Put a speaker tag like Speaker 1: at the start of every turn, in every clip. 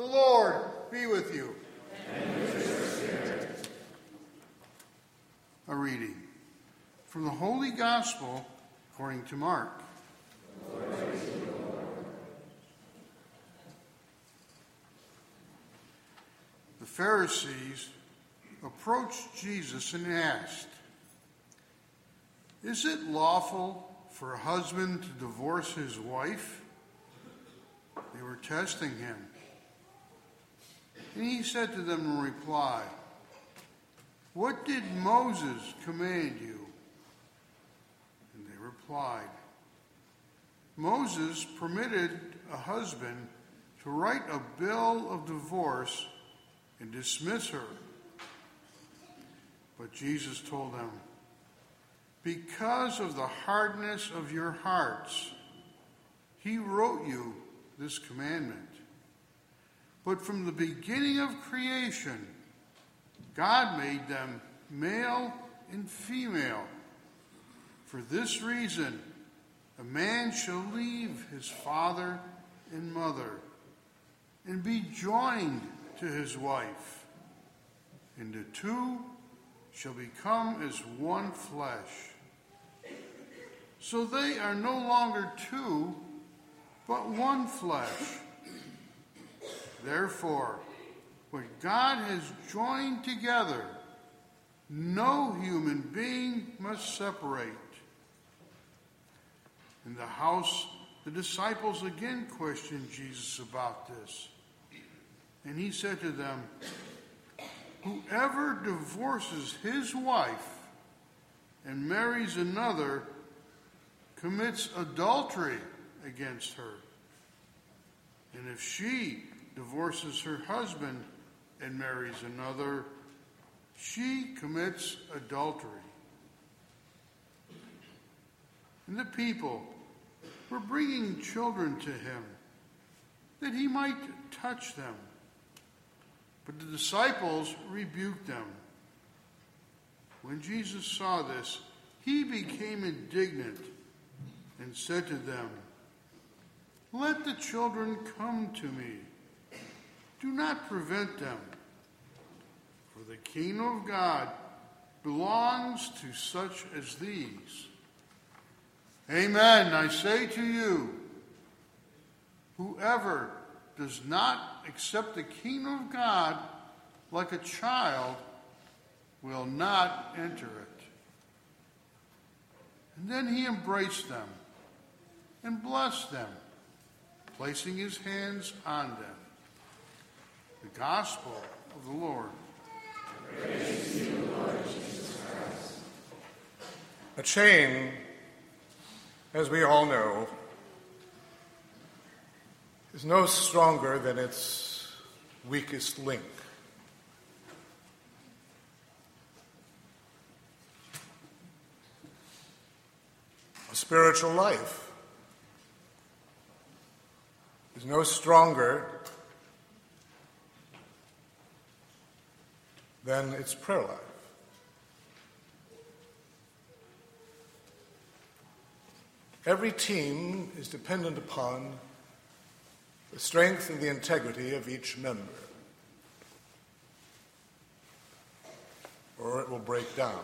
Speaker 1: The Lord be with you. A reading from the Holy Gospel according to Mark. The Pharisees approached Jesus and asked, Is it lawful for a husband to divorce his wife? They were testing him. And he said to them in reply, What did Moses command you? And they replied, Moses permitted a husband to write a bill of divorce and dismiss her. But Jesus told them, Because of the hardness of your hearts, he wrote you this commandment. But from the beginning of creation, God made them male and female. For this reason, a man shall leave his father and mother and be joined to his wife, and the two shall become as one flesh. So they are no longer two, but one flesh. Therefore, what God has joined together, no human being must separate. In the house, the disciples again questioned Jesus about this. And he said to them, Whoever divorces his wife and marries another commits adultery against her. And if she divorces her husband and marries another, she commits adultery. And the people were bringing children to him that he might touch them. But the disciples rebuked them. When Jesus saw this, he became indignant and said to them, Let the children come to me. Do not prevent them, for the kingdom of God belongs to such as these. Amen. I say to you, whoever does not accept the kingdom of God like a child will not enter it. And then he embraced them and blessed them, placing his hands on them. The Gospel of the Lord.
Speaker 2: A chain, as we all know, is no stronger than its weakest link. A spiritual life is no stronger than its prayer life. Every team is dependent upon the strength and the integrity of each member, or it will break down.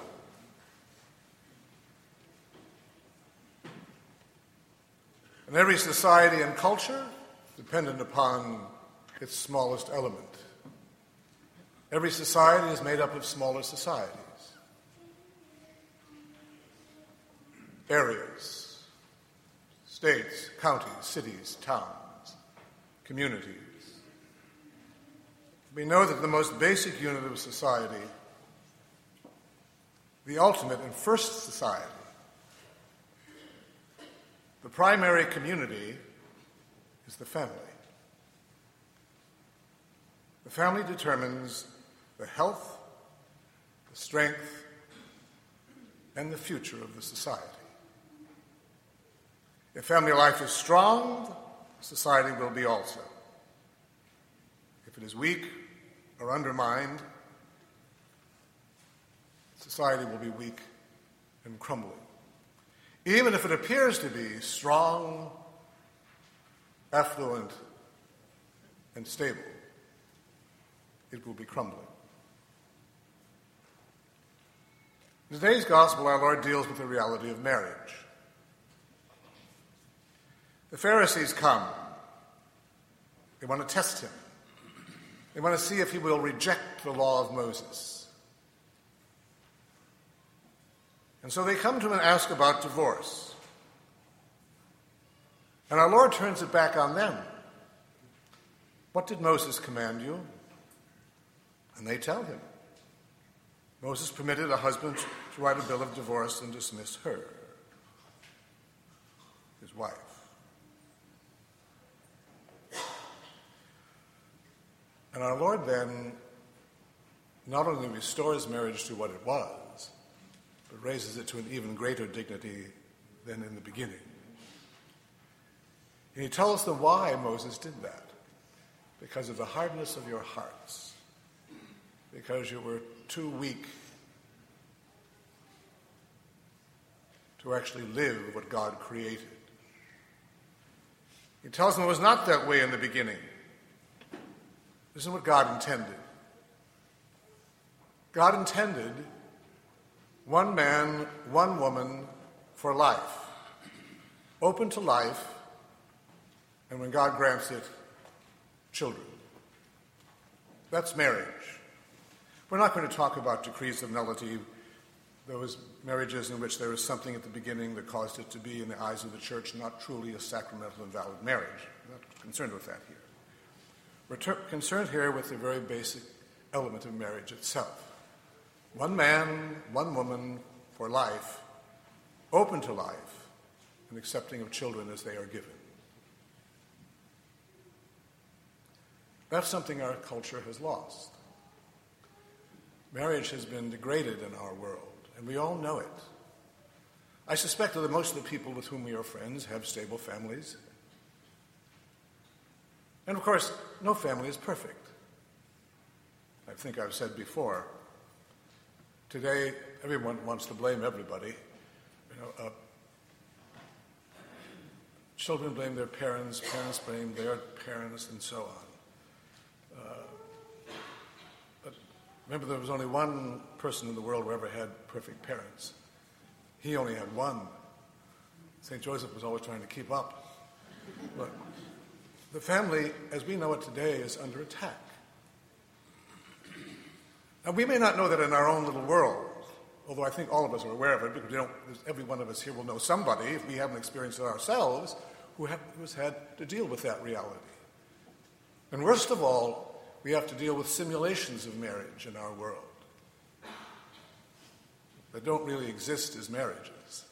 Speaker 2: And every society and culture dependent upon its smallest element. Every society is made up of smaller societies, areas, states, counties, cities, towns, communities. We know that the most basic unit of society, the ultimate and first society, the primary community, is the family. The family determines the health, the strength, and the future of the society. If family life is strong, society will be also. If it is weak or undermined, society will be weak and crumbling. Even if it appears to be strong, affluent, and stable. it will be crumbling. In today's gospel, our Lord deals with the reality of marriage. The Pharisees come. They want to test him. They want to see if he will reject the law of Moses. And so they come to him and ask about divorce. And our Lord turns it back on them. What did Moses command you? And they tell him. Moses permitted a husband to write a bill of divorce and dismiss her, his wife. And our Lord then not only restores marriage to what it was, but raises it to an even greater dignity than in the beginning. And he tells them why Moses did that. Because of the hardness of your hearts. Because you were too weak to actually live what God created. He tells them it was not that way in the beginning. This is what God intended. God intended one man, one woman for life, open to life, and when God grants it, children. That's marriage. We're not going to talk about decrees of nullity, those marriages in which there is something at the beginning that caused it to be, in the eyes of the church, not truly a sacramental and valid marriage. We're not concerned with that here. We're ter- concerned here with the very basic element of marriage itself. One man, one woman for life, open to life, and accepting of children as they are given. That's something our culture has lost. Marriage has been degraded in our world, and we all know it. I suspect that most of the people with whom we are friends have stable families. And of course, no family is perfect. I think I've said before, today everyone wants to blame everybody. You know, uh, children blame their parents, parents blame their parents, and so on. Remember, there was only one person in the world who ever had perfect parents. He only had one. St. Joseph was always trying to keep up. But the family, as we know it today, is under attack. Now, we may not know that in our own little world, although I think all of us are aware of it because every one of us here will know somebody, if we haven't experienced it ourselves, who, have, who has had to deal with that reality. And worst of all, we have to deal with simulations of marriage in our world that don't really exist as marriages.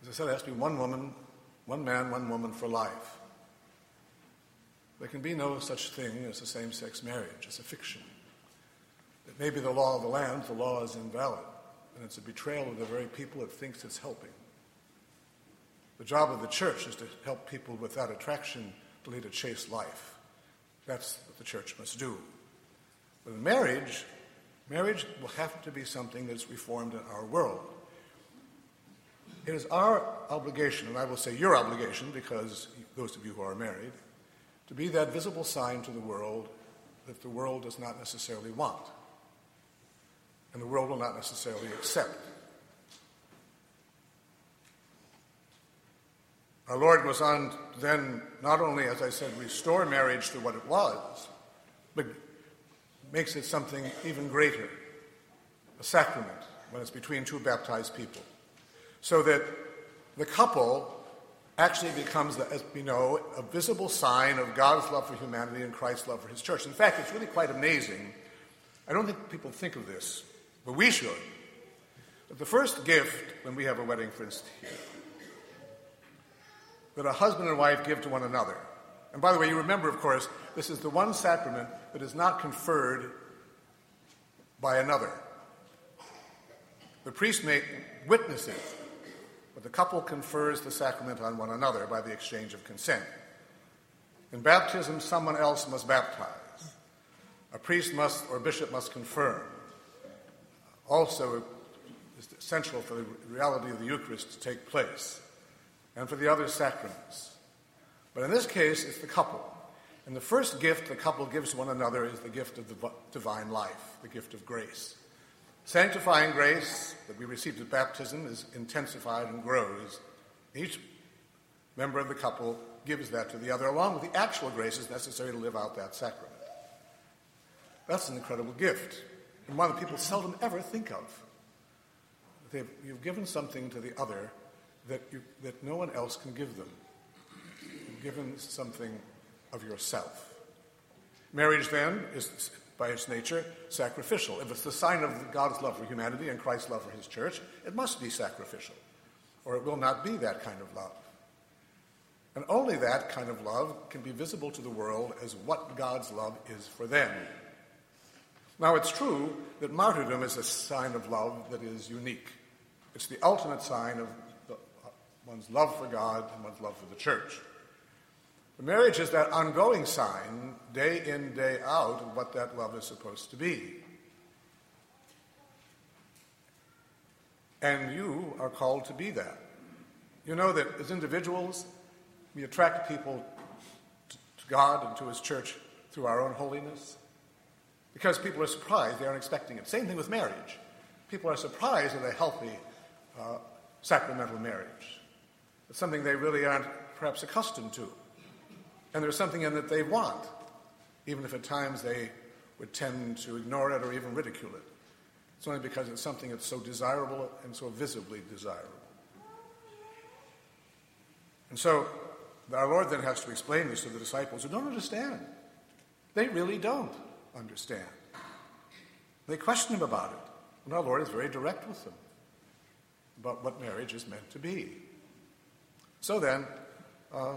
Speaker 2: As I said, it has to be one woman, one man, one woman for life. There can be no such thing as a same sex marriage. It's a fiction. It may be the law of the land, the law is invalid, and it's a betrayal of the very people it thinks it's helping. The job of the church is to help people without attraction to lead a chaste life. That's what the church must do. But in marriage, marriage will have to be something that's reformed in our world. It is our obligation, and I will say your obligation, because those of you who are married, to be that visible sign to the world that the world does not necessarily want, and the world will not necessarily accept. Our Lord was on then not only, as I said, restore marriage to what it was, but makes it something even greater a sacrament when it's between two baptized people. So that the couple actually becomes, as we know, a visible sign of God's love for humanity and Christ's love for his church. In fact, it's really quite amazing. I don't think people think of this, but we should. But the first gift when we have a wedding, for instance, here, that a husband and wife give to one another. And by the way, you remember, of course, this is the one sacrament that is not conferred by another. The priest may witness it, but the couple confers the sacrament on one another by the exchange of consent. In baptism, someone else must baptize. A priest must or bishop must confirm. Also, it's essential for the reality of the Eucharist to take place and for the other sacraments. But in this case, it's the couple. And the first gift the couple gives one another is the gift of the divine life, the gift of grace. Sanctifying grace that we receive at baptism is intensified and grows. Each member of the couple gives that to the other, along with the actual graces necessary to live out that sacrament. That's an incredible gift, and one that people seldom ever think of. They've, you've given something to the other that, you, that no one else can give them. You've given something of yourself. Marriage, then, is by its nature sacrificial. If it's the sign of God's love for humanity and Christ's love for his church, it must be sacrificial, or it will not be that kind of love. And only that kind of love can be visible to the world as what God's love is for them. Now, it's true that martyrdom is a sign of love that is unique. It's the ultimate sign of one's love for God and one's love for the church. The marriage is that ongoing sign, day in, day out, of what that love is supposed to be. And you are called to be that. You know that as individuals, we attract people to God and to His church through our own holiness because people are surprised, they aren't expecting it. Same thing with marriage. People are surprised at a healthy uh, sacramental marriage. It's something they really aren't perhaps accustomed to. And there's something in it they want, even if at times they would tend to ignore it or even ridicule it. It's only because it's something that's so desirable and so visibly desirable. And so our Lord then has to explain this to the disciples who don't understand. They really don't understand. They question him about it. And our Lord is very direct with them about what marriage is meant to be. So then, uh,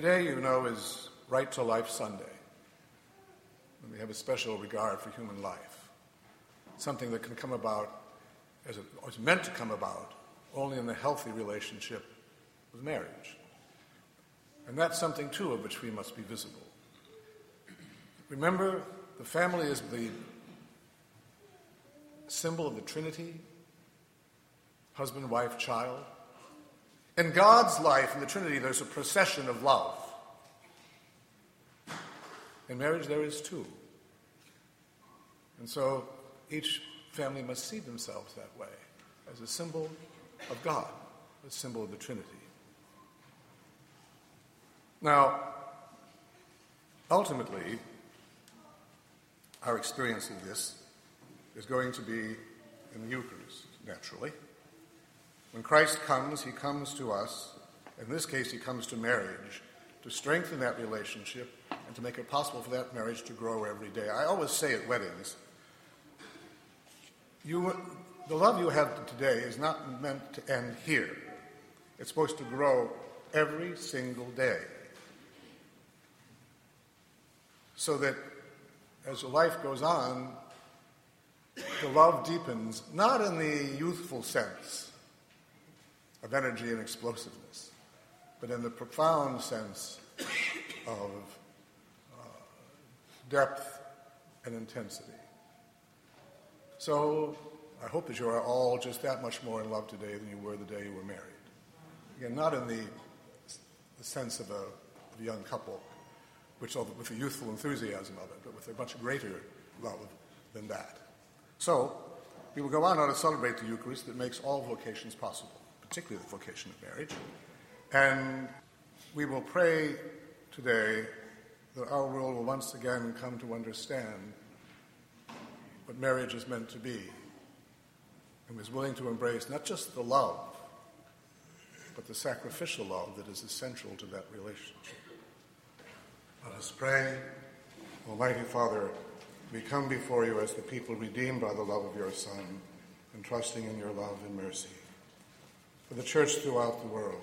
Speaker 2: Today, you know, is Right to Life Sunday. And we have a special regard for human life. Something that can come about, as it was meant to come about, only in the healthy relationship with marriage. And that's something, too, of which we must be visible. Remember, the family is the symbol of the Trinity husband, wife, child. In God's life, in the Trinity, there's a procession of love. In marriage, there is too. And so each family must see themselves that way as a symbol of God, a symbol of the Trinity. Now, ultimately, our experience of this is going to be in the Eucharist, naturally. When Christ comes, he comes to us. In this case, he comes to marriage to strengthen that relationship and to make it possible for that marriage to grow every day. I always say at weddings, you, the love you have today is not meant to end here. It's supposed to grow every single day. So that as life goes on, the love deepens, not in the youthful sense of energy and explosiveness, but in the profound sense of uh, depth and intensity. So I hope that you are all just that much more in love today than you were the day you were married. Again, not in the, the sense of a, of a young couple, which with the youthful enthusiasm of it, but with a much greater love than that. So, we will go on now to celebrate the Eucharist that makes all vocations possible particularly the vocation of marriage. And we will pray today that our world will once again come to understand what marriage is meant to be and is willing to embrace not just the love, but the sacrificial love that is essential to that relationship. Let us pray. Almighty Father, we come before you as the people redeemed by the love of your Son and trusting in your love and mercy for the church throughout the world.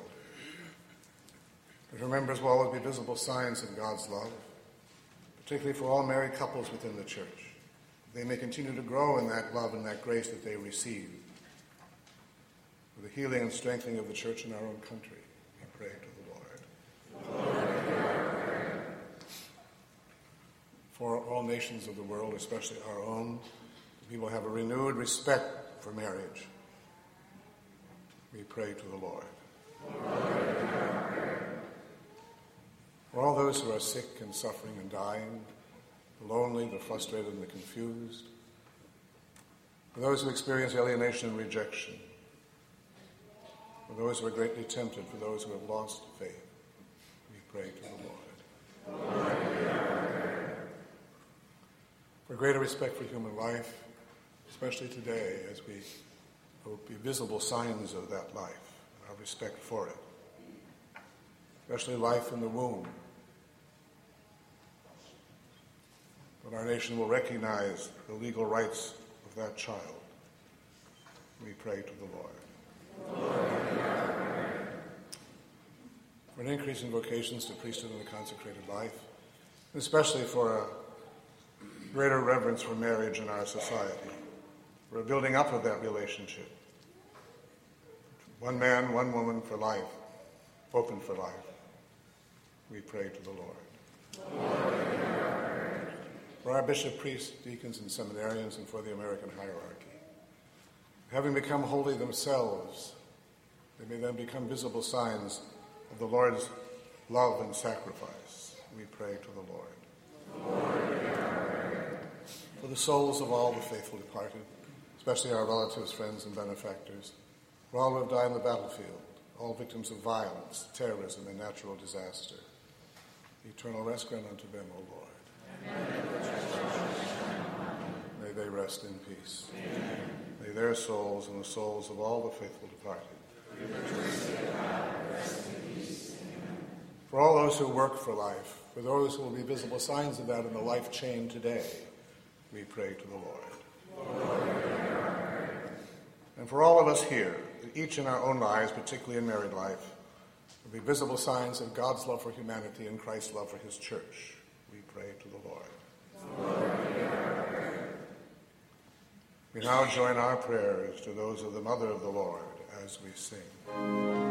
Speaker 2: But remember as well as be visible signs of God's love, particularly for all married couples within the church. They may continue to grow in that love and that grace that they receive. For the healing and strengthening of the church in our own country, we pray to the Lord. Lord for all nations of the world, especially our own, will have a renewed respect for marriage we pray to the Lord. For all those who are sick and suffering and dying, the lonely, the frustrated, and the confused, for those who experience alienation and rejection, for those who are greatly tempted, for those who have lost faith, we pray to the Lord. For greater respect for human life, especially today as we hope be visible signs of that life, our respect for it, especially life in the womb. But our nation will recognize the legal rights of that child. We pray to the Lord. For an increase in vocations to priesthood and the consecrated life, and especially for a greater reverence for marriage in our society, for a building up of that relationship. One man, one woman for life, open for life. We pray to the Lord. For our bishop, priests, deacons, and seminarians, and for the American hierarchy. Having become holy themselves, they may then become visible signs of the Lord's love and sacrifice. We pray to the Lord. For the souls of all the faithful departed, especially our relatives, friends, and benefactors, all who have died on the battlefield, all victims of violence, terrorism, and natural disaster. Eternal rest grant unto them, O Lord. May they rest in peace. May their souls and the souls of all the faithful departed. For all those who work for life, for those who will be visible signs of that in the life chain today, we pray to the Lord. And for all of us here, each in our own lives, particularly in married life, will be visible signs of God's love for humanity and Christ's love for his church. We pray to the Lord. We now join our prayers to those of the Mother of the Lord as we sing.